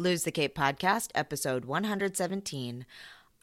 Lose the Cape podcast, episode 117.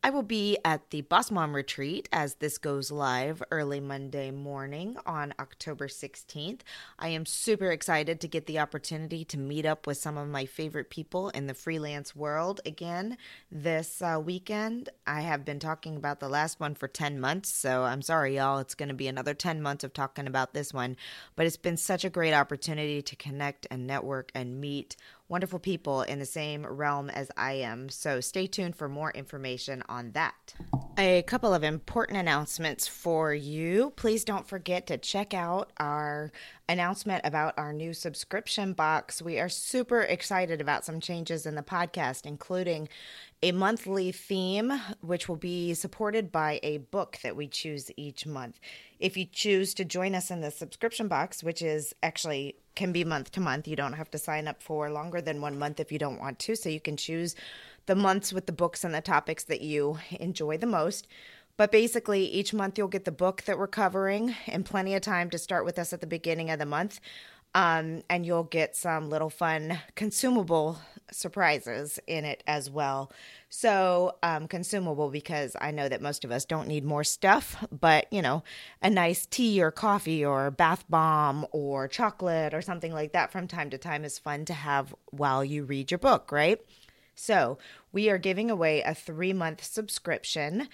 I will be at the Boss Mom retreat as this goes live early Monday morning on October 16th. I am super excited to get the opportunity to meet up with some of my favorite people in the freelance world again this uh, weekend. I have been talking about the last one for 10 months, so I'm sorry, y'all. It's going to be another 10 months of talking about this one, but it's been such a great opportunity to connect and network and meet wonderful people in the same realm as I am. So stay tuned for more information on that. A couple of important announcements for you. Please don't forget to check out our announcement about our new subscription box. We are super excited about some changes in the podcast, including a monthly theme, which will be supported by a book that we choose each month. If you choose to join us in the subscription box, which is actually can be month to month, you don't have to sign up for longer than one month if you don't want to. So you can choose the months with the books and the topics that you enjoy the most. But basically, each month you'll get the book that we're covering and plenty of time to start with us at the beginning of the month. Um, and you'll get some little fun consumable surprises in it as well. So, um, consumable because I know that most of us don't need more stuff, but you know, a nice tea or coffee or bath bomb or chocolate or something like that from time to time is fun to have while you read your book, right? So, we are giving away a three month subscription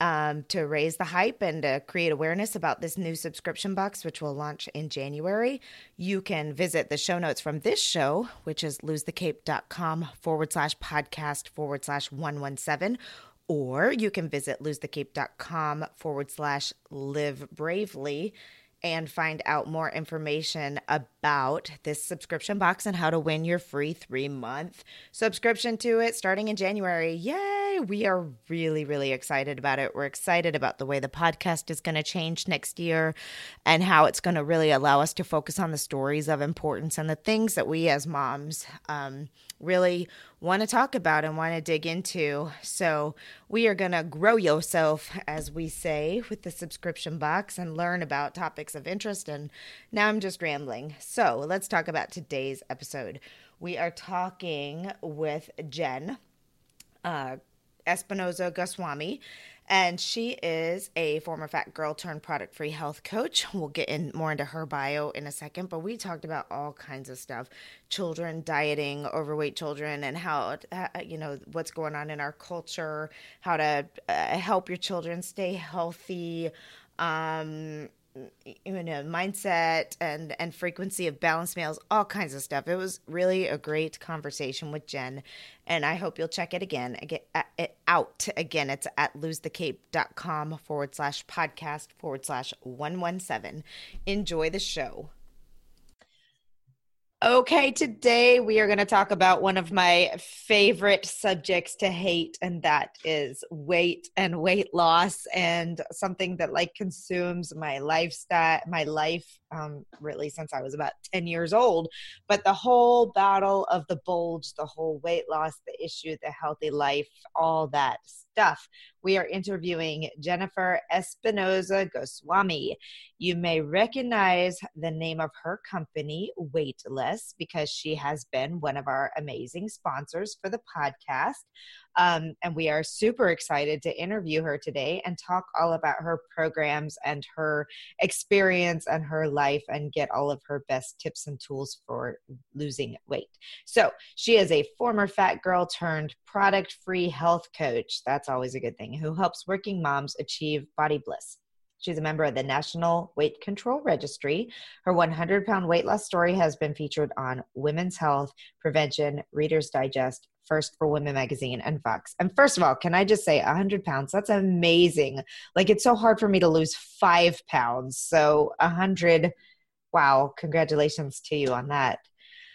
um, to raise the hype and to create awareness about this new subscription box, which will launch in January, you can visit the show notes from this show, which is losethecape.com forward slash podcast forward slash 117. Or you can visit losethecape.com forward slash live bravely and find out more information about this subscription box and how to win your free three month subscription to it starting in January. Yay! We are really, really excited about it. We're excited about the way the podcast is going to change next year and how it's going to really allow us to focus on the stories of importance and the things that we as moms um, really want to talk about and want to dig into. So, we are going to grow yourself, as we say, with the subscription box and learn about topics of interest. And now I'm just rambling. So, let's talk about today's episode. We are talking with Jen uh, Espinoza Goswami and she is a former fat girl turned product free health coach. We'll get in more into her bio in a second, but we talked about all kinds of stuff children dieting, overweight children, and how, uh, you know, what's going on in our culture, how to uh, help your children stay healthy. Um, you know mindset and and frequency of balanced meals all kinds of stuff. It was really a great conversation with jen and i hope you'll check it again get it out again. It's at losethecape.com forward slash podcast forward slash 117 enjoy the show Okay, today we are going to talk about one of my favorite subjects to hate, and that is weight and weight loss, and something that like consumes my lifestyle, my life, um, really since I was about 10 years old. But the whole battle of the bulge, the whole weight loss, the issue, the healthy life, all that stuff. We are interviewing Jennifer Espinoza Goswami. You may recognize the name of her company, Weightless, because she has been one of our amazing sponsors for the podcast. Um, and we are super excited to interview her today and talk all about her programs and her experience and her life and get all of her best tips and tools for losing weight. So, she is a former fat girl turned product free health coach. That's always a good thing, who helps working moms achieve body bliss. She's a member of the National Weight Control Registry. Her 100 pound weight loss story has been featured on Women's Health, Prevention, Reader's Digest, First for Women magazine, and Fox. And first of all, can I just say 100 pounds? That's amazing. Like, it's so hard for me to lose five pounds. So, 100, wow, congratulations to you on that.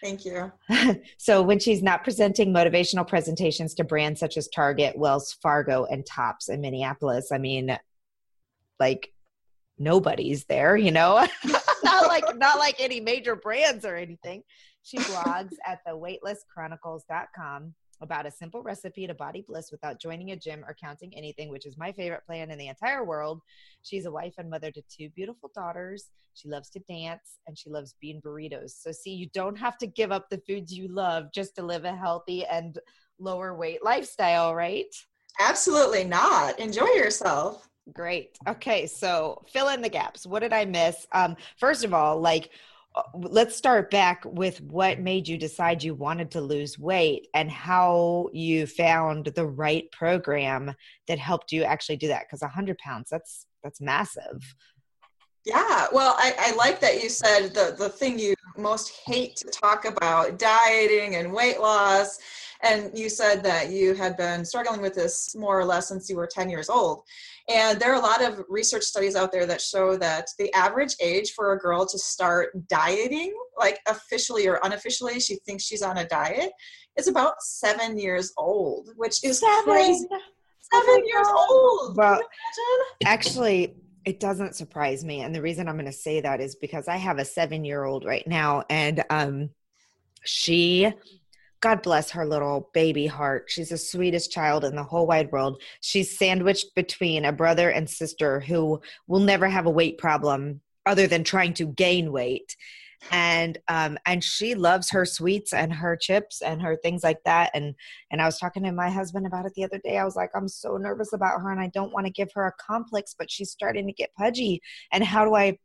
Thank you. so, when she's not presenting motivational presentations to brands such as Target, Wells Fargo, and Tops in Minneapolis, I mean, like nobody's there, you know? not like not like any major brands or anything. She blogs at the weightlesschronicles.com about a simple recipe to body bliss without joining a gym or counting anything, which is my favorite plan in the entire world. She's a wife and mother to two beautiful daughters. She loves to dance and she loves bean burritos. So, see, you don't have to give up the foods you love just to live a healthy and lower weight lifestyle, right? Absolutely not. Enjoy yourself. Great. Okay, so fill in the gaps. What did I miss? Um, first of all, like, let's start back with what made you decide you wanted to lose weight and how you found the right program that helped you actually do that. Because 100 pounds, that's that's massive. Yeah, well, I, I like that you said the the thing you most hate to talk about, dieting and weight loss and you said that you had been struggling with this more or less since you were 10 years old. And there are a lot of research studies out there that show that the average age for a girl to start dieting, like officially or unofficially, she thinks she's on a diet, is about seven years old, which is seven. crazy. Seven oh years old. Well, actually, it doesn't surprise me. And the reason I'm going to say that is because I have a seven year old right now, and um, she God bless her little baby heart. She's the sweetest child in the whole wide world. She's sandwiched between a brother and sister who will never have a weight problem other than trying to gain weight. And um and she loves her sweets and her chips and her things like that. And and I was talking to my husband about it the other day. I was like, I'm so nervous about her and I don't want to give her a complex, but she's starting to get pudgy. And how do I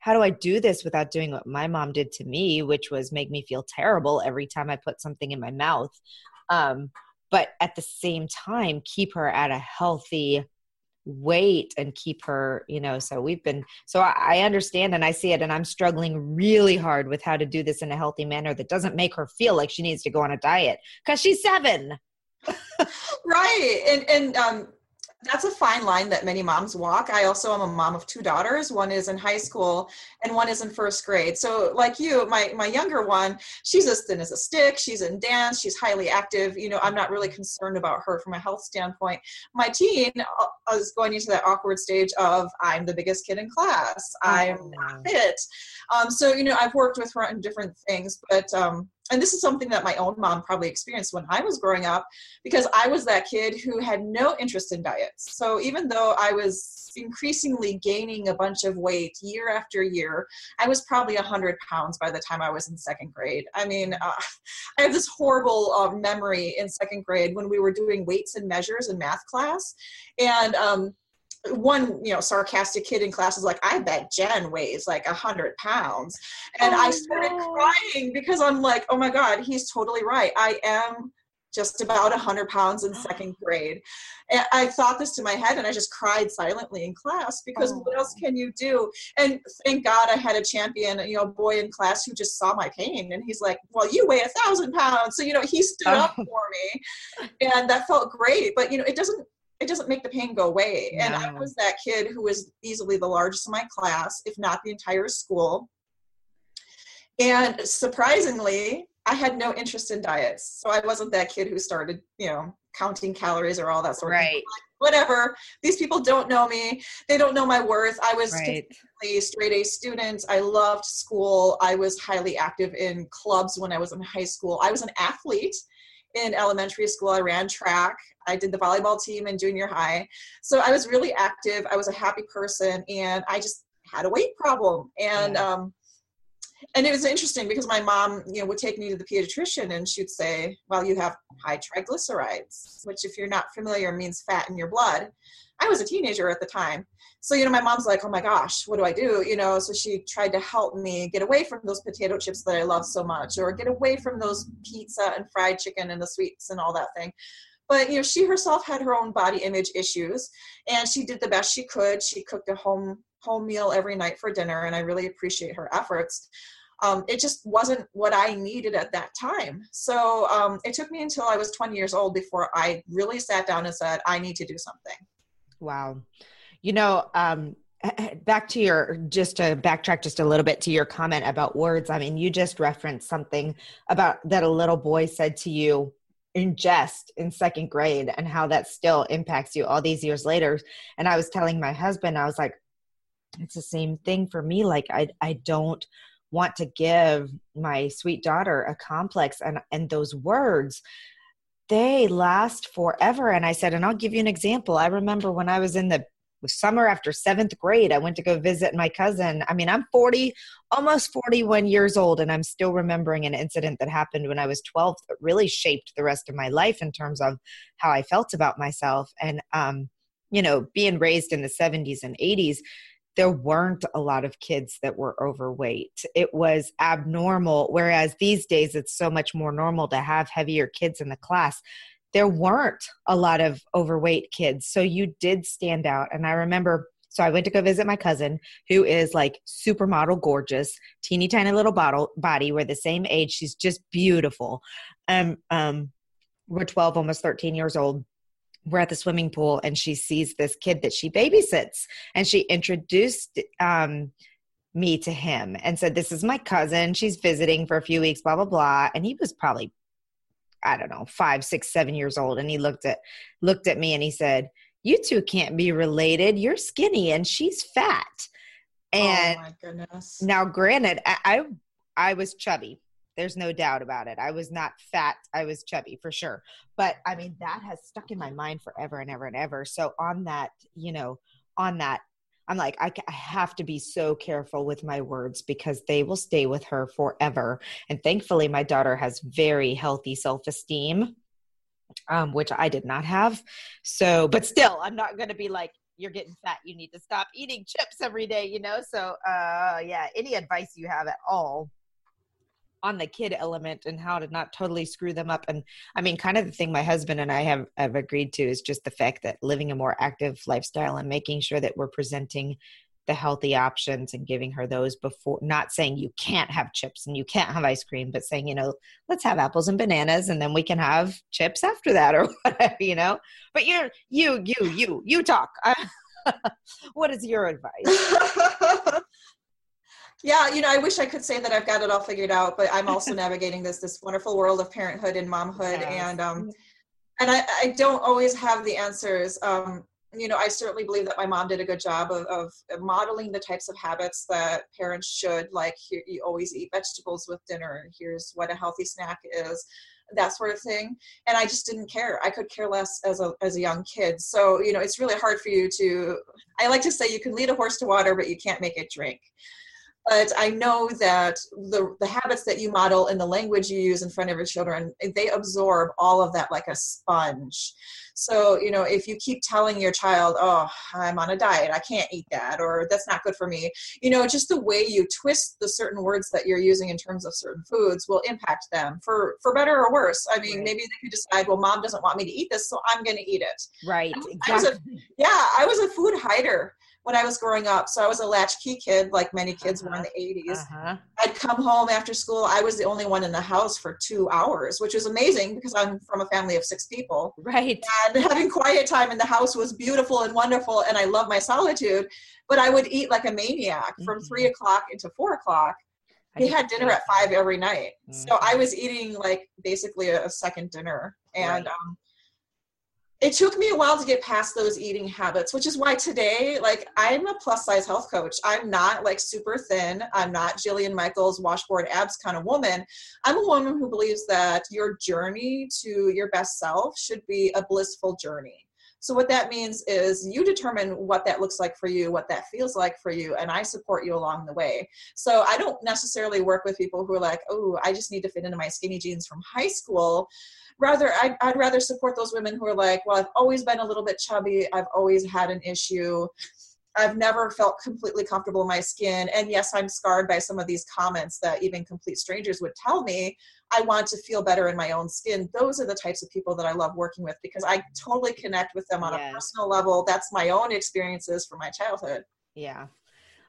how do I do this without doing what my mom did to me, which was make me feel terrible every time I put something in my mouth? Um, but at the same time, keep her at a healthy weight and keep her, you know. So we've been, so I, I understand and I see it, and I'm struggling really hard with how to do this in a healthy manner that doesn't make her feel like she needs to go on a diet because she's seven. right. And, and, um, that's a fine line that many moms walk. I also am a mom of two daughters. One is in high school and one is in first grade. So like you, my my younger one, she's as thin as a stick. She's in dance. She's highly active. You know, I'm not really concerned about her from a health standpoint. My teen uh, is going into that awkward stage of I'm the biggest kid in class. I'm oh, not fit. Um, so you know, I've worked with her on different things, but um, and this is something that my own mom probably experienced when I was growing up because I was that kid who had no interest in diets. So even though I was increasingly gaining a bunch of weight year after year, I was probably 100 pounds by the time I was in second grade. I mean, uh, I have this horrible uh, memory in second grade when we were doing weights and measures in math class. And um, one you know sarcastic kid in class is like i bet jen weighs like a hundred pounds. And oh, i started no. crying because i'm like oh my god he's totally right. I am just about a 100 pounds in second grade. And i thought this to my head and i just cried silently in class because oh. what else oh. can you do? And thank god i had a champion you know boy in class who just saw my pain and he's like well you weigh a thousand pounds so you know he stood up oh. for me. And that felt great but you know it doesn't it doesn't make the pain go away. No. And I was that kid who was easily the largest in my class, if not the entire school. And surprisingly, I had no interest in diets. So I wasn't that kid who started, you know, counting calories or all that sort right. of thing. Whatever. These people don't know me. They don't know my worth. I was right. a straight A student. I loved school. I was highly active in clubs when I was in high school. I was an athlete in elementary school. I ran track. I did the volleyball team in junior high. So I was really active. I was a happy person, and I just had a weight problem. And yeah. um, and it was interesting because my mom, you know, would take me to the pediatrician, and she'd say, "Well, you have high triglycerides, which, if you're not familiar, means fat in your blood." I was a teenager at the time. So, you know, my mom's like, oh my gosh, what do I do? You know, so she tried to help me get away from those potato chips that I love so much, or get away from those pizza and fried chicken and the sweets and all that thing. But, you know, she herself had her own body image issues and she did the best she could. She cooked a home home meal every night for dinner and I really appreciate her efforts. Um, it just wasn't what I needed at that time. So um, it took me until I was 20 years old before I really sat down and said, I need to do something. Wow. You know, um, back to your just to backtrack just a little bit to your comment about words i mean you just referenced something about that a little boy said to you in jest in second grade and how that still impacts you all these years later. And i was telling my husband i was like it's the same thing for me. Like i i don't want to give my sweet daughter a complex and and those words they last forever. And I said, and I'll give you an example. I remember when I was in the summer after seventh grade, I went to go visit my cousin. I mean, I'm 40, almost 41 years old, and I'm still remembering an incident that happened when I was 12 that really shaped the rest of my life in terms of how I felt about myself. And, um, you know, being raised in the 70s and 80s, there weren't a lot of kids that were overweight. It was abnormal. Whereas these days, it's so much more normal to have heavier kids in the class. There weren't a lot of overweight kids. So you did stand out. And I remember, so I went to go visit my cousin, who is like supermodel gorgeous, teeny tiny little bottle, body. We're the same age. She's just beautiful. Um, um, we're 12, almost 13 years old we're at the swimming pool and she sees this kid that she babysits and she introduced um, me to him and said this is my cousin. She's visiting for a few weeks blah blah blah. And he was probably i don't know five six seven years old. And he looked at looked at me and he said you two can't be related. You're skinny and she's fat. And oh my goodness. now granted I, I i was chubby there's no doubt about it. I was not fat. I was chubby for sure. But I mean, that has stuck in my mind forever and ever and ever. So on that, you know, on that, I'm like, I, have to be so careful with my words because they will stay with her forever. And thankfully, my daughter has very healthy self esteem, um, which I did not have. So, but still, I'm not going to be like, you're getting fat. You need to stop eating chips every day, you know? So, uh, yeah, any advice you have at all on the kid element and how to not totally screw them up. And I mean, kind of the thing my husband and I have, have agreed to is just the fact that living a more active lifestyle and making sure that we're presenting the healthy options and giving her those before not saying you can't have chips and you can't have ice cream but saying you know let's have apples and bananas and then we can have chips after that or whatever you know? But you're you you you you talk. What is your advice yeah you know i wish i could say that i've got it all figured out but i'm also navigating this this wonderful world of parenthood and momhood yes. and um mm-hmm. and I, I don't always have the answers. Um you know i certainly believe that my mom did a good job of, of modeling the types of habits that parents should like here, you always eat vegetables with dinner here's what a healthy snack is that sort of thing. And i just didn't care. I could care less as a as a young kid. So you know it's really hard for you to i like to say you can lead a horse to water but you can't make it drink but I know that the, the habits that you model and the language you use in front of your children, they absorb all of that like a sponge. So, you know, if you keep telling your child, oh, I'm on a diet, I can't eat that, or that's not good for me, you know, just the way you twist the certain words that you're using in terms of certain foods will impact them for, for better or worse. I mean, right. maybe they could decide, well, mom doesn't want me to eat this, so I'm going to eat it. Right. Exactly. I a, yeah, I was a food hider when I was growing up. So I was a latchkey kid, like many kids uh-huh. were in uh-huh. the 80s. Uh-huh. I'd come home after school. I was the only one in the house for two hours, which was amazing because I'm from a family of six people. Right. And having quiet time in the house was beautiful and wonderful. And I love my solitude. But I would eat like a maniac from mm-hmm. three o'clock into four o'clock. We had dinner at five every night. Mm-hmm. So I was eating like basically a, a second dinner. And, right. um, it took me a while to get past those eating habits, which is why today, like, I'm a plus size health coach. I'm not like super thin. I'm not Jillian Michaels washboard abs kind of woman. I'm a woman who believes that your journey to your best self should be a blissful journey. So, what that means is you determine what that looks like for you, what that feels like for you, and I support you along the way. So, I don't necessarily work with people who are like, oh, I just need to fit into my skinny jeans from high school rather I'd, I'd rather support those women who are like well i've always been a little bit chubby i've always had an issue I've never felt completely comfortable in my skin. And yes, I'm scarred by some of these comments that even complete strangers would tell me. I want to feel better in my own skin. Those are the types of people that I love working with because I totally connect with them on a personal level. That's my own experiences from my childhood. Yeah.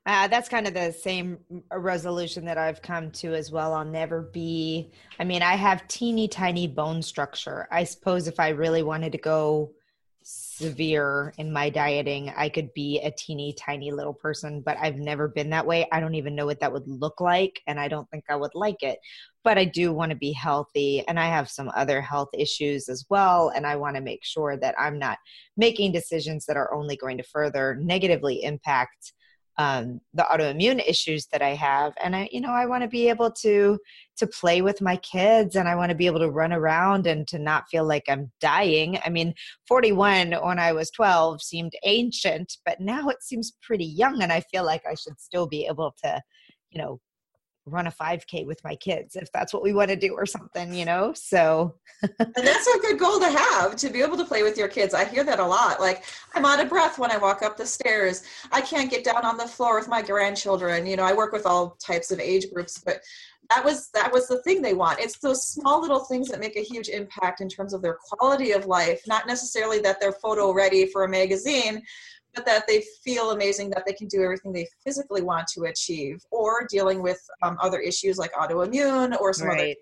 Uh, that's kind of the same resolution that I've come to as well. I'll never be, I mean, I have teeny tiny bone structure. I suppose if I really wanted to go severe in my dieting, I could be a teeny tiny little person, but I've never been that way. I don't even know what that would look like, and I don't think I would like it. But I do want to be healthy, and I have some other health issues as well. And I want to make sure that I'm not making decisions that are only going to further negatively impact um, the autoimmune issues that I have. And I, you know, I want to be able to to play with my kids and I want to be able to run around and to not feel like I'm dying. I mean, 41 when I was 12 seemed ancient, but now it seems pretty young and I feel like I should still be able to, you know, run a 5k with my kids if that's what we want to do or something you know so. And that's a good goal to have to be able to play with your kids. I hear that a lot like i'm out of breath when i walk up the stairs. I can't get down on the floor with my grandchildren. You know i work with all types of age groups but that was that was the thing they want. It's those small little things that make a huge impact in terms of their quality of life not necessarily that they're photo ready for a magazine but that they feel amazing that they can do everything they physically want to achieve, or dealing with um, other issues like autoimmune or some right. other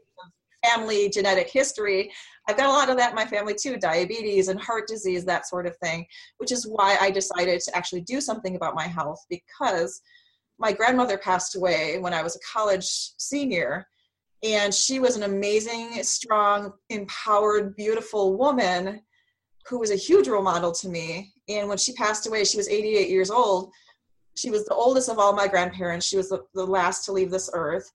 family genetic history. I've got a lot of that in my family too diabetes and heart disease, that sort of thing, which is why I decided to actually do something about my health because my grandmother passed away when I was a college senior. And she was an amazing, strong, empowered, beautiful woman who was a huge role model to me. And when she passed away, she was 88 years old. She was the oldest of all my grandparents. She was the, the last to leave this earth.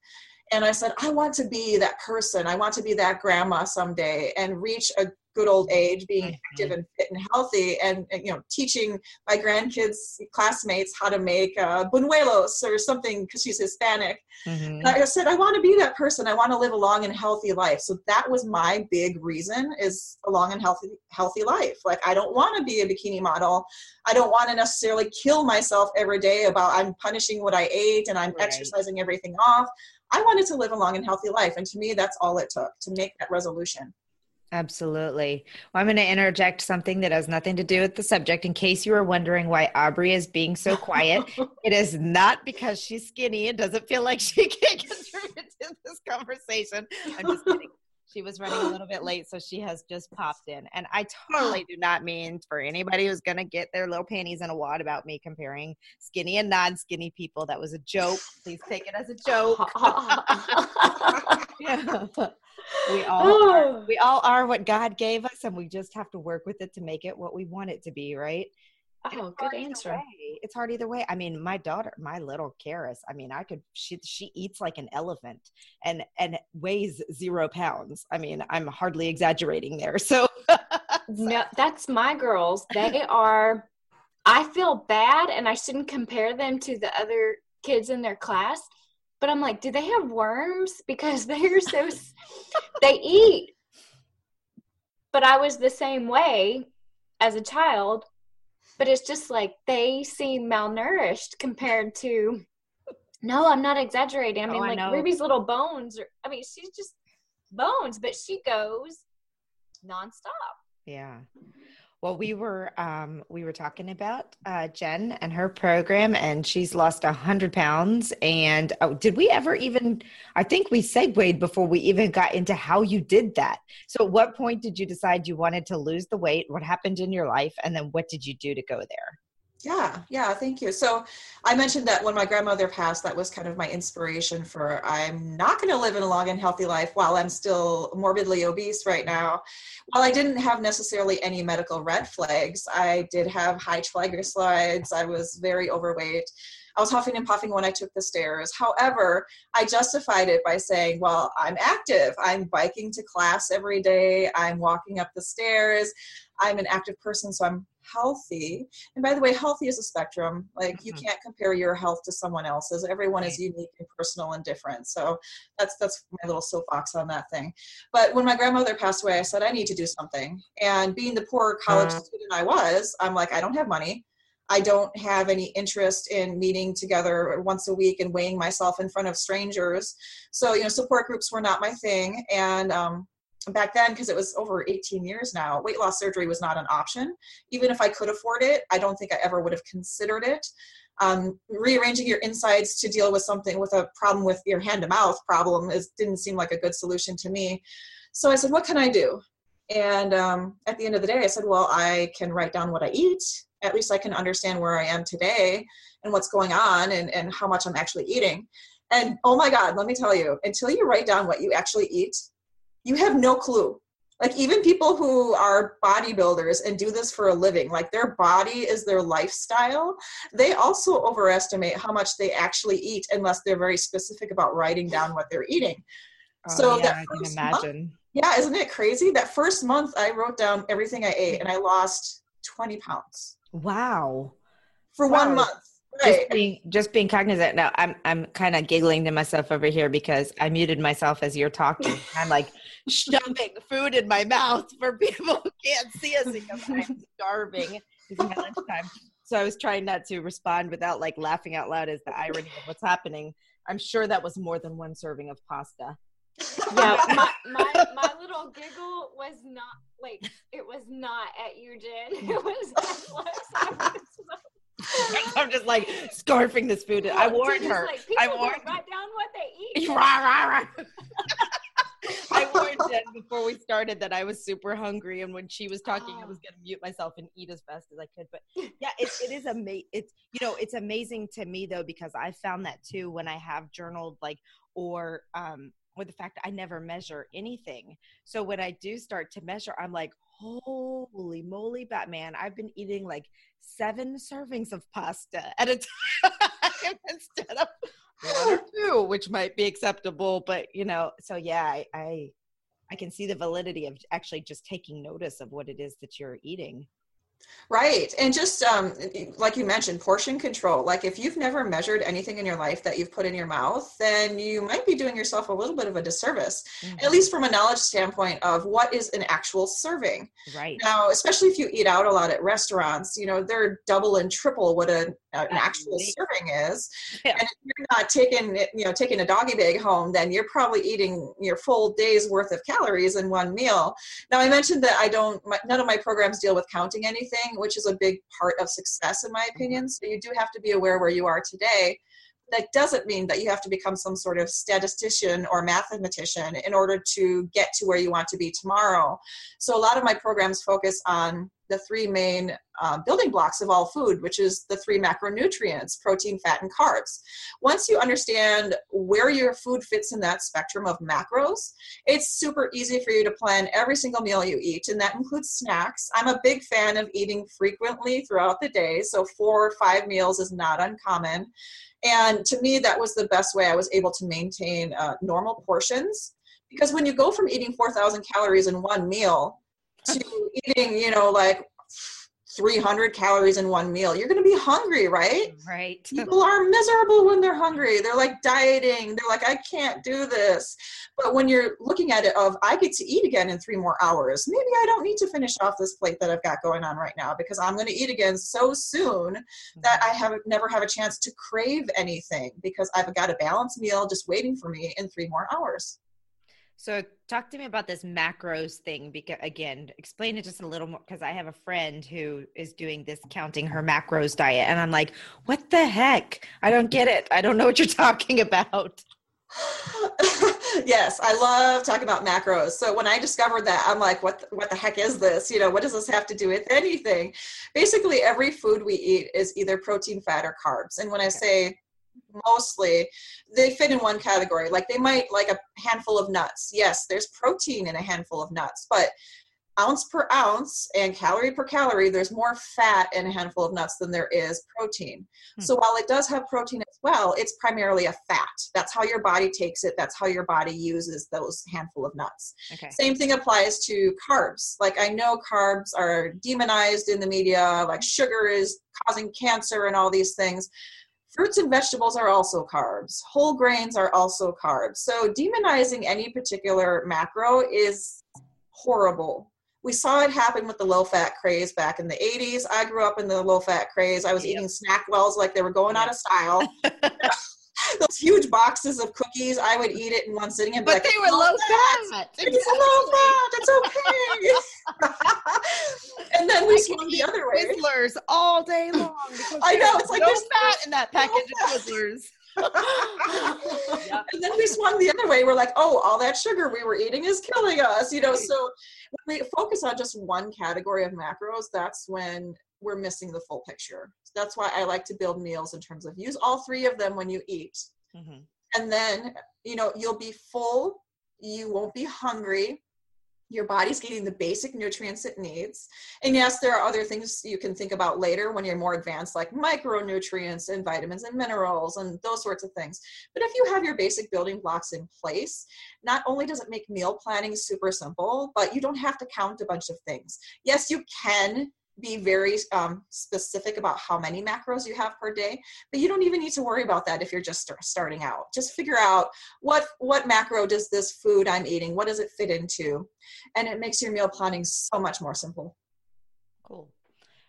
And I said, I want to be that person. I want to be that grandma someday and reach a good old age, being mm-hmm. active and fit and healthy, and, and, you know, teaching my grandkids classmates how to make uh, buñuelos or something because she's Hispanic. Mm-hmm. I said, I want to be that person. I want to live a long and healthy life. So that was my big reason: is a long and healthy healthy life. Like I don't want to be a bikini model. I don't want to necessarily kill myself every day about I'm punishing what I ate and I'm right. exercising everything off. I wanted to live a long and healthy life. And to me, that's all it took to make that resolution. Absolutely. Well, I'm going to interject something that has nothing to do with the subject. In case you were wondering why Aubrey is being so quiet, it is not because she's skinny and doesn't feel like she can contribute to this conversation. I'm just kidding. She was running a little bit late, so she has just popped in. And I totally do not mean for anybody who's going to get their little panties in a wad about me comparing skinny and non skinny people. That was a joke. Please take it as a joke. yeah we all are, we all are what God gave us, and we just have to work with it to make it what we want it to be, right? Oh, good answer. It's hard either way. I mean, my daughter, my little Karis, I mean, I could she she eats like an elephant and and weighs zero pounds. I mean, I'm hardly exaggerating there. So, so. no, that's my girls. They are. I feel bad, and I shouldn't compare them to the other kids in their class but I'm like, do they have worms? Because they're so, they eat. But I was the same way as a child. But it's just like they seem malnourished compared to, no, I'm not exaggerating. I oh, mean, oh, like I Ruby's little bones, are, I mean, she's just bones, but she goes nonstop. Yeah. Well, we were um, we were talking about uh, Jen and her program, and she's lost a hundred pounds. And oh, did we ever even? I think we segued before we even got into how you did that. So, at what point did you decide you wanted to lose the weight? What happened in your life, and then what did you do to go there? Yeah, yeah, thank you. So I mentioned that when my grandmother passed, that was kind of my inspiration for I'm not going to live in a long and healthy life while I'm still morbidly obese right now. While I didn't have necessarily any medical red flags, I did have high triglycerides. I was very overweight. I was huffing and puffing when I took the stairs. However, I justified it by saying, well, I'm active. I'm biking to class every day. I'm walking up the stairs. I'm an active person, so I'm healthy. And by the way, healthy is a spectrum. Like you mm-hmm. can't compare your health to someone else's. Everyone is unique and personal and different. So that's that's my little soapbox on that thing. But when my grandmother passed away, I said I need to do something. And being the poor college uh, student I was, I'm like I don't have money. I don't have any interest in meeting together once a week and weighing myself in front of strangers. So, you know, support groups were not my thing. And um, back then because it was over 18 years now weight loss surgery was not an option. Even if i could afford it i don't think i ever would have considered it. Um, rearranging your insides to deal with something with a problem with your hand to mouth problem is didn't seem like a good solution to me. So i said what can i do? And um, at the end of the day i said well i can write down what i eat. At least i can understand where i am today and what's going on and, and how much i'm actually eating. And oh my god let me tell you until you write down what you actually eat you have no clue like even people who are bodybuilders and do this for a living like their body is their lifestyle they also overestimate how much they actually eat unless they're very specific about writing down what they're eating Oh, so yeah, that I can first month- yeah isn't it crazy that first month i wrote down everything i ate and i lost 20 pounds Wow. for Wow. one month Just being just being cognizant. Now I'm I'm kind of giggling to myself over here because I muted myself as you're talking. I'm like shoving food in my mouth for people who can't see us because I'm starving. Lunchtime. So I was trying not to respond without like laughing out loud as the irony of what's happening. I'm sure that was more than one serving of pasta. Yeah, my, my my little giggle was not like it was not at you, Jen. It was at I was like- I'm just like scarfing this food. I warned her. Like, I warned write down what they eat. Jen before we started that I was super hungry, and when she was talking, I was going to mute myself and eat as fast as I could. But yeah, it, it is amazing. It's you know, it's amazing to me though because I found that too when I have journaled, like or um, with the fact I never measure anything. So when I do start to measure, I'm like, holy moly, Batman! I've been eating like seven servings of pasta at a time instead of one or two, which might be acceptable. But you know, so yeah, I, I I can see the validity of actually just taking notice of what it is that you're eating. Right. And just um, like you mentioned, portion control. Like if you've never measured anything in your life that you've put in your mouth, then you might be doing yourself a little bit of a disservice, at least from a knowledge standpoint of what is an actual serving. right. Now, especially if you eat out a lot at restaurants, you know, they're double and triple what a, an actual serving is. Yeah. And if you're not taking, you know, taking a doggy bag home, then you're probably eating your full day's worth of calories in one meal. Now, I mentioned that I don't, my, none of my programs deal with counting anything, which is a big part of success, in my mm-hmm. opinion. So you do have to be aware where you are today. That doesn't mean that you have to become some sort of statistician or mathematician in order to get to where you want to be tomorrow. So a lot of my programs focus on the three main uh, building blocks of all food, which is the three macronutrients protein, fat, and carbs. Once you understand where your food fits in that spectrum of macros, it's super easy for you to plan every single meal you eat, and that includes snacks. I'm a big fan of eating frequently throughout the day, so four or five meals is not uncommon. And to me, that was the best way I was able to maintain uh, normal portions. Because when you go from eating 4,000 calories in one meal to eating, you know, like 300 calories in one meal, you're going to be hungry, right? Right. People are miserable when they're hungry. They're like dieting. They're like, I can't do this. But when you're looking at it of, I get to eat again in three more hours. Maybe I don't need to finish off this plate that I've got going on right now because I'm going to eat again so soon that mm-hmm. I have never have a chance to crave anything because I've got a balanced meal just waiting for me in three more hours. So talk to me about this macros thing because again, explain it just a little more because I have a friend who is doing this counting her macros diet and I'm like, "What the heck? I don't get it. I don't know what you're talking about." yes, I love talking about macros. So when I discovered that, I'm like, what the, what the heck is this? You know, what does this have to do with anything? Basically, every food we eat is either protein, fat, or carbs. And when I say mostly, they fit in one category. Like they might like a handful of nuts. Yes, there's protein in a handful of nuts, but ounce per ounce and calorie per calorie, there's more fat in a handful of nuts than there is protein. Hmm. So while it does have protein as well, it's primarily a fat. That's how your body takes it. That's how your body uses those handful of nuts. Okay. Same thing applies to carbs. Like I know carbs are demonized in the media, like sugar is causing cancer and all these things. Fruits and vegetables are also carbs. Whole grains are also carbs. So demonizing any particular macro is horrible. We saw it happen with the low fat craze back in the 80s. I grew up in the low fat craze. I was Yep. eating SnackWell's like they were going out of style. Those huge boxes of cookies, I would eat it in one sitting and But like, they were oh, low fat." fat. It's low fat. It's okay. and we I swung the other way. Twizzlers all day long. I know, it's like no there's fat in that package of fat. Twizzlers. and then we swung the other way. We're like, oh, all that sugar we were eating is killing us. You know, so when we focus on just one category of macros, that's when we're missing the full picture. That's why I like to build meals in terms of use all three of them when you eat. Mhm. And then, you know, you'll be full, you won't be hungry, your body's getting the basic nutrients it needs. And yes, there are other things you can think about later when you're more advanced, like micronutrients and vitamins and minerals and those sorts of things. But if you have your basic building blocks in place, not only does it make meal planning super simple, but you don't have to count a bunch of things. Yes, you can be very um, specific about how many macros you have per day but you don't even need to worry about that if you're just start, starting out. Just figure out what what macro does this food i'm eating what does it fit into? And it makes your meal planning so much more simple. Cool.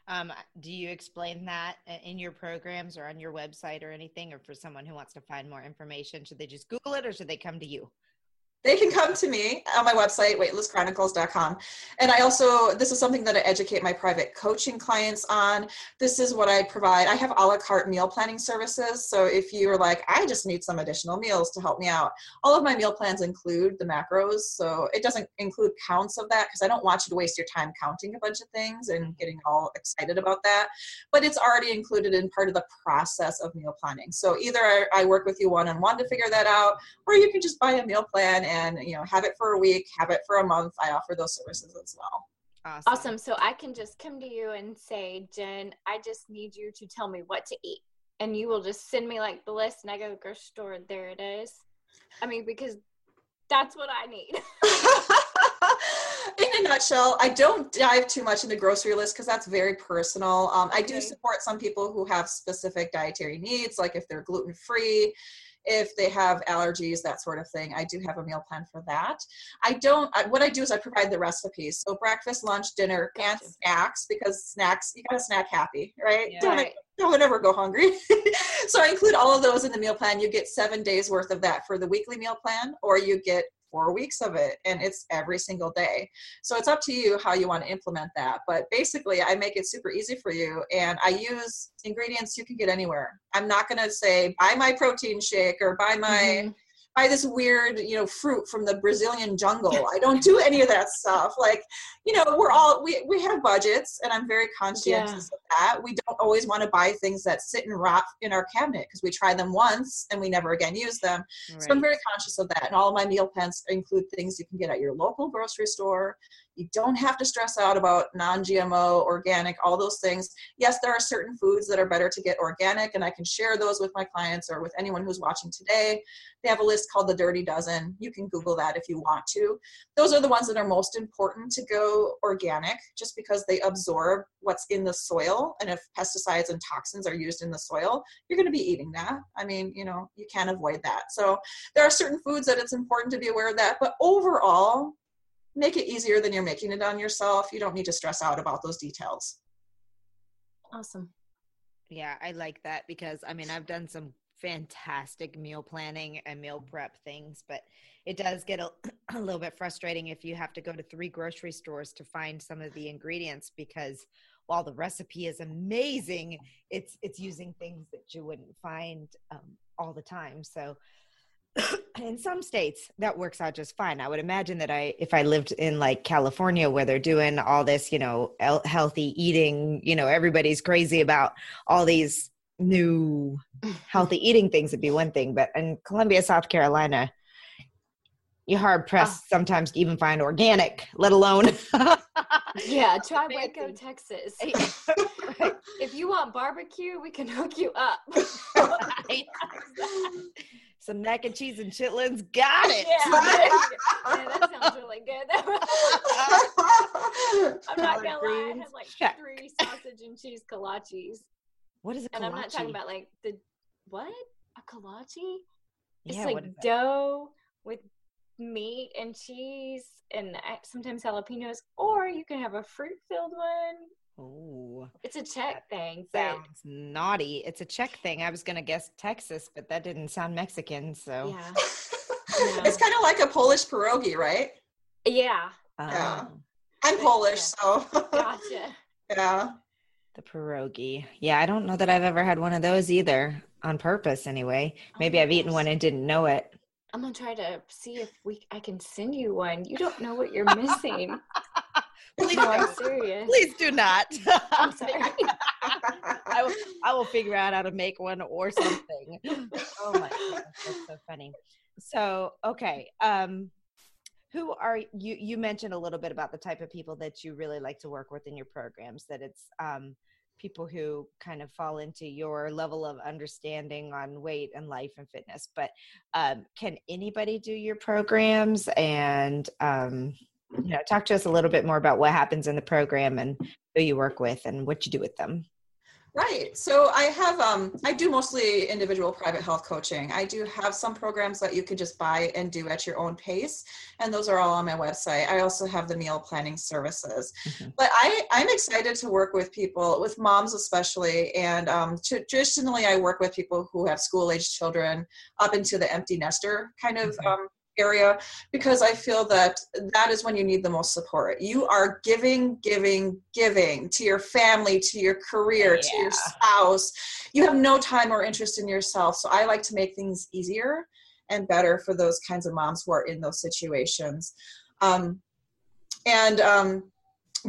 Um, do you explain that in your programs or on your website or anything or for someone who wants to find more information should they just google it or should they come to you they can come to me on my website weightlesschronicles.com and i also this is something that i educate my private coaching clients on. This is what i provide. I have a la carte meal planning services. So if you're like i just need some additional meals to help me out all of my meal plans include the macros. So it doesn't include counts of that because i don't want you to waste your time counting a bunch of things and getting all excited about that. But it's already included in part of the process of meal planning. So either i work with you one-on-one to figure that out or you can just buy a meal plan and you know have it for a week have it for a month. I offer those services as well. Awesome. awesome. So i can just come to you and say jen i just need you to tell me what to eat. And you will just send me like the list and i go to the grocery store there it is. I mean because that's what i need. In a nutshell, I don't dive too much into grocery lists because that's very personal. Um, I do support some people who have specific dietary needs, like if they're gluten free, if they have allergies, that sort of thing. I do have a meal plan for that. I don't, I, what I do is I provide the recipes. So breakfast, lunch, dinner, and snacks because snacks, you gotta snack happy, right? Yeah. Don't, don't ever go hungry. so I include all of those in the meal plan. You get seven days worth of that for the weekly meal plan, or you get four weeks of it and it's every single day. So it's up to you how you want to implement that but basically i make it super easy for you and i use ingredients you can get anywhere. I'm not going to say buy my protein shake or buy my mm-hmm buy this weird, you know, fruit from the Brazilian jungle. I don't do any of that stuff. Like, you know, we're all we we have budgets, and I'm very conscientious yeah. of that. We don't always want to buy things that sit and rot in our cabinet because we try them once and we never again use them. Right. So I'm very conscious of that. And all of my meal plans include things you can get at your local grocery store. You don't have to stress out about non GMO, organic, all those things. Yes, there are certain foods that are better to get organic, and I can share those with my clients or with anyone who's watching today. They have a list called the Dirty Dozen. You can Google that if you want to. Those are the ones that are most important to go organic just because they absorb what's in the soil. And if pesticides and toxins are used in the soil, you're going to be eating that. I mean, you know, you can't avoid that. So there are certain foods that it's important to be aware of that. But overall, make it easier than you're making it on yourself. You don't need to stress out about those details. Awesome. Yeah, I like that because I mean, I've done some fantastic meal planning and meal prep things, but it does get a, a, little bit frustrating if you have to go to three grocery stores to find some of the ingredients because while the recipe is amazing, it's it's using things that you wouldn't find um, all the time. So in some states that works out just fine. I would imagine that i if i lived in like california where they're doing all this you know healthy eating you know everybody's crazy about all these new healthy eating things would be one thing but in columbia south carolina you're hard pressed oh. sometimes to even find organic let alone yeah try waco texas. If you want barbecue we can hook you up some mac and cheese and chitlins. Got it. Yeah, yeah that sounds really good. I'm not gonna lie, I had like Check. three sausage and cheese kolaches. What is it? And I'm not talking about like the what a kolache. It's yeah, like dough with meat and cheese and uh, sometimes jalapenos, or you can have a fruit filled one. Oh, it's a Czech thing. Sounds naughty. It's a Czech thing. I was gonna guess Texas, but that didn't sound Mexican. So yeah, it's kind of like a Polish pierogi, right? Yeah. Um, yeah. I'm Polish, so gotcha. yeah. The pierogi. Yeah, I don't know that I've ever had one of those either, on purpose anyway. Oh Maybe oh I've eaten one and didn't know it. I'm gonna try to see if we I can send you one. You don't know what you're missing. Please, no, I'm serious. Please do not. I'm sorry. I, will, I will figure out how to make one or something. oh my god, that's so funny. So, okay. Um, who are you you mentioned a little bit about the type of people that you really like to work with in your programs that it's um, people who kind of fall into your level of understanding on weight and life and fitness but um, can anybody do your programs and um, you know talk to us a little bit more about what happens in the program and who you work with and what you do with them Right. So I have, um, I do mostly individual private health coaching. I do have some programs that you could just buy and do at your own pace, and those are all on my website. I also have the meal planning services. Mm-hmm. But I, I'm excited to work with people, with moms especially, and um, traditionally I work with people who have school age children up into the empty nester kind of mm-hmm. um, area because I feel that that is when you need the most support. You are giving, giving, giving to your family, to your career, yeah. to your spouse. You have no time or interest in yourself. So I like to make things easier and better for those kinds of moms who are in those situations. Um, and um,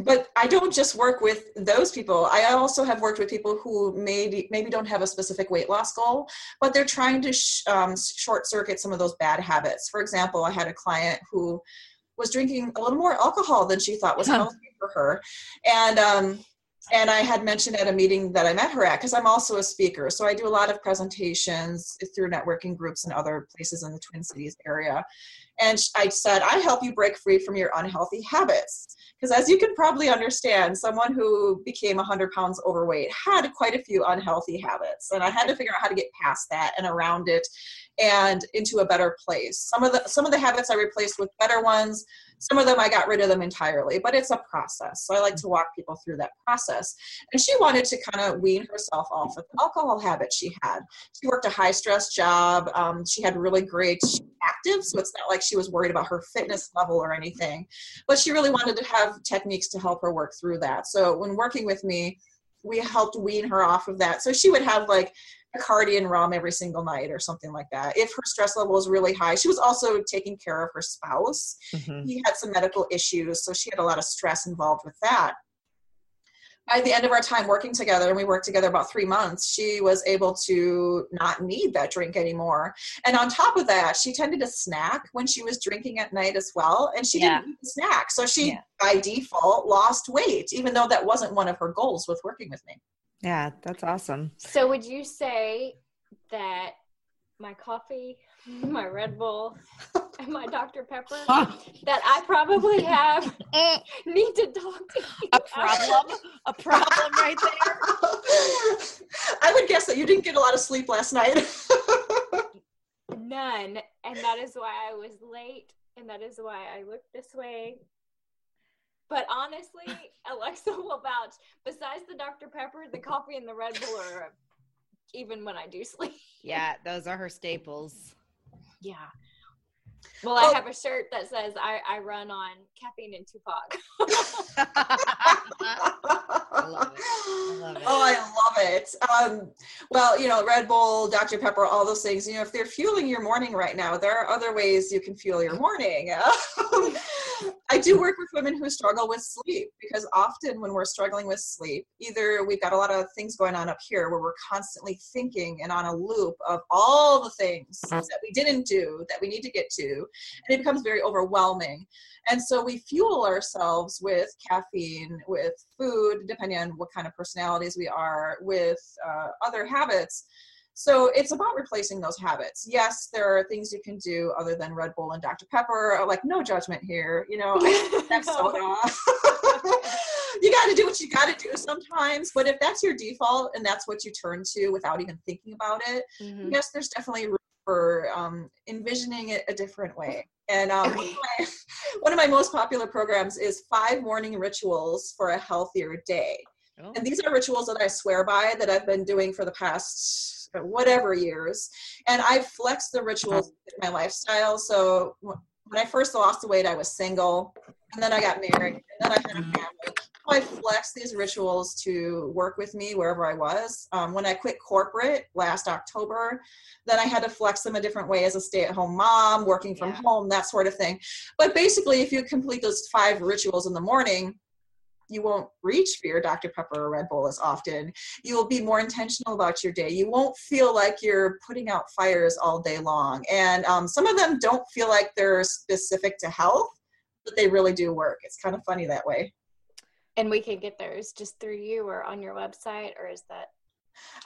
but I don't just work with those people. I also have worked with people who maybe maybe don't have a specific weight loss goal, but they're trying to sh- um, short circuit some of those bad habits. For example, I had a client who was drinking a little more alcohol than she thought was healthy for her, and um, and I had mentioned at a meeting that I met her at because I'm also a speaker, so I do a lot of presentations through networking groups and other places in the Twin Cities area. And I said, I help you break free from your unhealthy habits. Because as you can probably understand, someone who became 100 pounds overweight had quite a few unhealthy habits. And I had to figure out how to get past that and around it and into a better place. Some of the some of the habits I replaced with better ones. Some of them I got rid of them entirely, but it's a process. So I like to walk people through that process. And she wanted to kind of wean herself off of the alcohol habit she had. She worked a high stress job. Um, she had really great active, so it's not like she was worried about her fitness level or anything. But she really wanted to have techniques to help her work through that. So when working with me, we helped wean her off of that. So she would have like Bacardi and rum every single night or something like that. If her stress level was really high, she was also taking care of her spouse. Mm-hmm. He had some medical issues, so she had a lot of stress involved with that. By the end of our time working together, and we worked together about three months, she was able to not need that drink anymore. And on top of that, she tended to snack when she was drinking at night as well. And she yeah. didn't eat snack. So she, yeah. by default, lost weight, even though that wasn't one of her goals with working with me. Yeah, that's awesome. So would you say that my coffee, my Red Bull, and my Dr. Pepper that I probably have eh. need to talk to you. A problem? a problem right there. I would guess that you didn't get a lot of sleep last night. None. And that is why I was late and that is why I look this way but honestly, Alexa will vouch. Besides the Dr. Pepper, the coffee and the Red Bull are even when I do sleep. Yeah, those are her staples. Yeah. Well, I oh. have a shirt that says I, I run on caffeine and Tupac. I love it. I love it. Oh, I love it. Um, well, you know, Red Bull, Dr. Pepper, all those things, you know, if they're fueling your morning right now, there are other ways you can fuel your morning. I do work with women who struggle with sleep because often when we're struggling with sleep, either we've got a lot of things going on up here where we're constantly thinking and on a loop of all the things that we didn't do that we need to get to, and it becomes very overwhelming. And so we fuel ourselves with caffeine, with food, depending on what kind of personalities we are, with uh, other habits. So it's about replacing those habits. Yes, there are things you can do other than Red Bull and Dr. Pepper. Like no judgment here, you know. you got to do what you got to do sometimes. But if that's your default and that's what you turn to without even thinking about it, mm-hmm. yes, there's definitely room for um, envisioning it a different way. And um, one, of my, one, of my, most popular programs is five morning rituals for a healthier day. Oh. And these are rituals that I swear by that I've been doing for the past whatever years. And I've flexed the rituals uh-huh. in my lifestyle. So when I first lost the weight, I was single, and then I got married, and then I had a mm-hmm. family. I flexed these rituals to work with me wherever I was. Um, when I quit corporate last October, then I had to flex them a different way as a stay at home mom, working from yeah. home, that sort of thing. But basically, if you complete those five rituals in the morning, you won't reach for your Dr. Pepper or Red Bull as often. You will be more intentional about your day. You won't feel like you're putting out fires all day long. And um, some of them don't feel like they're specific to health but they really do work. It's kind of funny that way. And we can get those just through you or on your website, or is that?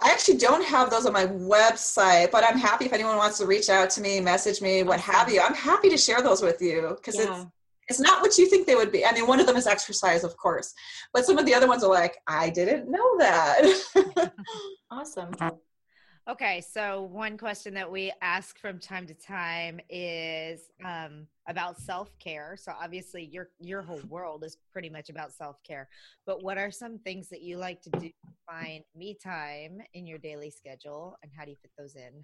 I actually don't have those on my website, but I'm happy if anyone wants to reach out to me, message me, what have you. I'm happy to share those with you because yeah. it's it's not what you think they would be. I mean, one of them is exercise, of course, but some of the other ones are like, I didn't know that. awesome. Okay, so one question that we ask from time to time is um, about self care. So obviously, your your whole world is pretty much about self care. But what are some things that you like to do to find me time in your daily schedule, and how do you fit those in?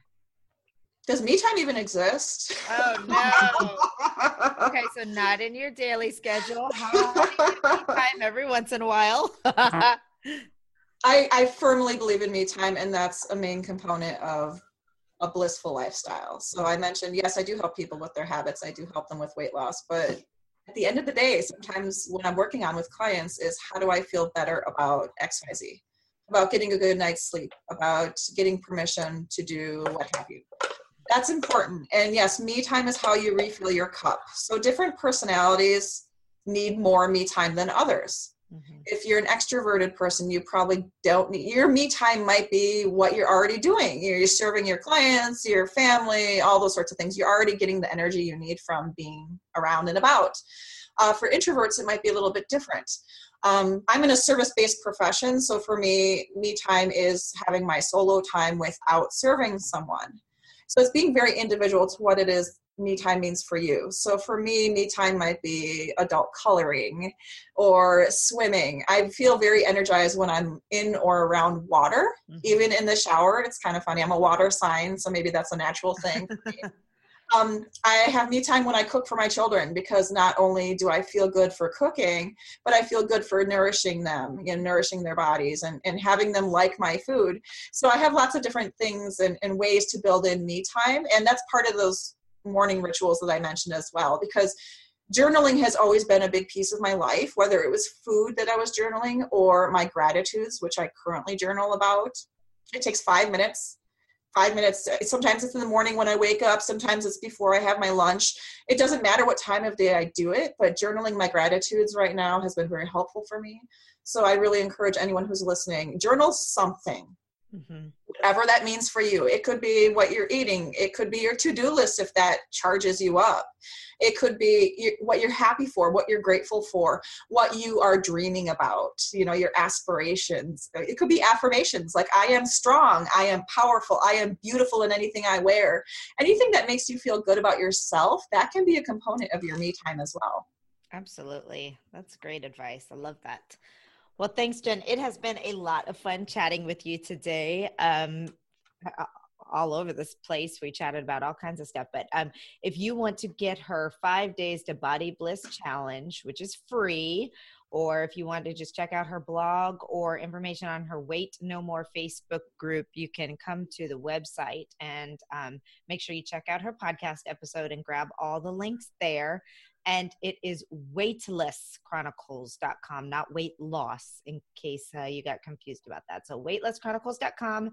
Does me time even exist? Oh no. okay, so not in your daily schedule. How do you me time every once in a while? I, I firmly believe in me time, and that's a main component of a blissful lifestyle. So I mentioned, yes, I do help people with their habits. I do help them with weight loss, but at the end of the day, sometimes what I'm working on with clients is how do I feel better about XYZ, about getting a good night's sleep, about getting permission to do what have you. That's important. And yes, me time is how you refill your cup. So different personalities need more me time than others. Mm-hmm. If you're an extroverted person, you probably don't need your me time might be what you're already doing. You're, serving your clients, your family, all those sorts of things. You're already getting the energy you need from being around and about. Uh, for introverts, it might be a little bit different. Um, I'm in a service based profession, so for me, me time is having my solo time without serving someone. So it's being very individual to what it is me time means for you. So for me, me time might be adult coloring or swimming. I feel very energized when I'm in or around water, mm-hmm. even in the shower. It's kind of funny. I'm a water sign, so maybe that's a natural thing. um, I have me time when I cook for my children because not only do I feel good for cooking, but I feel good for nourishing them and nourishing their bodies and, and having them like my food. So I have lots of different things and, and ways to build in me time. And that's part of those morning rituals that I mentioned as well, because journaling has always been a big piece of my life, whether it was food that I was journaling or my gratitudes, which I currently journal about. It takes five minutes. Five minutes. Sometimes it's in the morning when I wake up. Sometimes it's before I have my lunch. It doesn't matter what time of day I do it, but journaling my gratitudes right now has been very helpful for me. So I really encourage anyone who's listening, journal something. Mm-hmm. Whatever that means for you. It could be what you're eating. It could be your to do list if that charges you up. It could be what you're happy for, what you're grateful for, what you are dreaming about, you know, your aspirations. It could be affirmations like, I am strong, I am powerful, I am beautiful in anything I wear. Anything that makes you feel good about yourself, that can be a component of your me time as well. Absolutely. That's great advice. I love that. Well, thanks, Jenn. It has been a lot of fun chatting with you today. Um, all over this place. We chatted about all kinds of stuff. But um, if you want to get her five days to body bliss challenge, which is free, or if you want to just check out her blog or information on her Weight No More Facebook group, you can come to the website and um, make sure you check out her podcast episode and grab all the links there and it is weightlesschronicles.com, not weight loss, in case uh, you got confused about that. So, weightlesschronicles.com.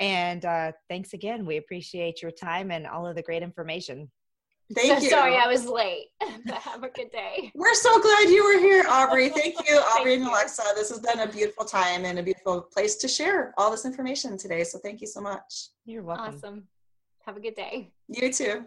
And uh, thanks again. We appreciate your time and all of the great information. Thank so you. Sorry, I was late. Have a good day. We're so glad you were here, Aubrey. Thank you, Aubrey thank and Alexa. This has been a beautiful time and a beautiful place to share all this information today. So thank you so much. You're welcome. Awesome. Have a good day. You too.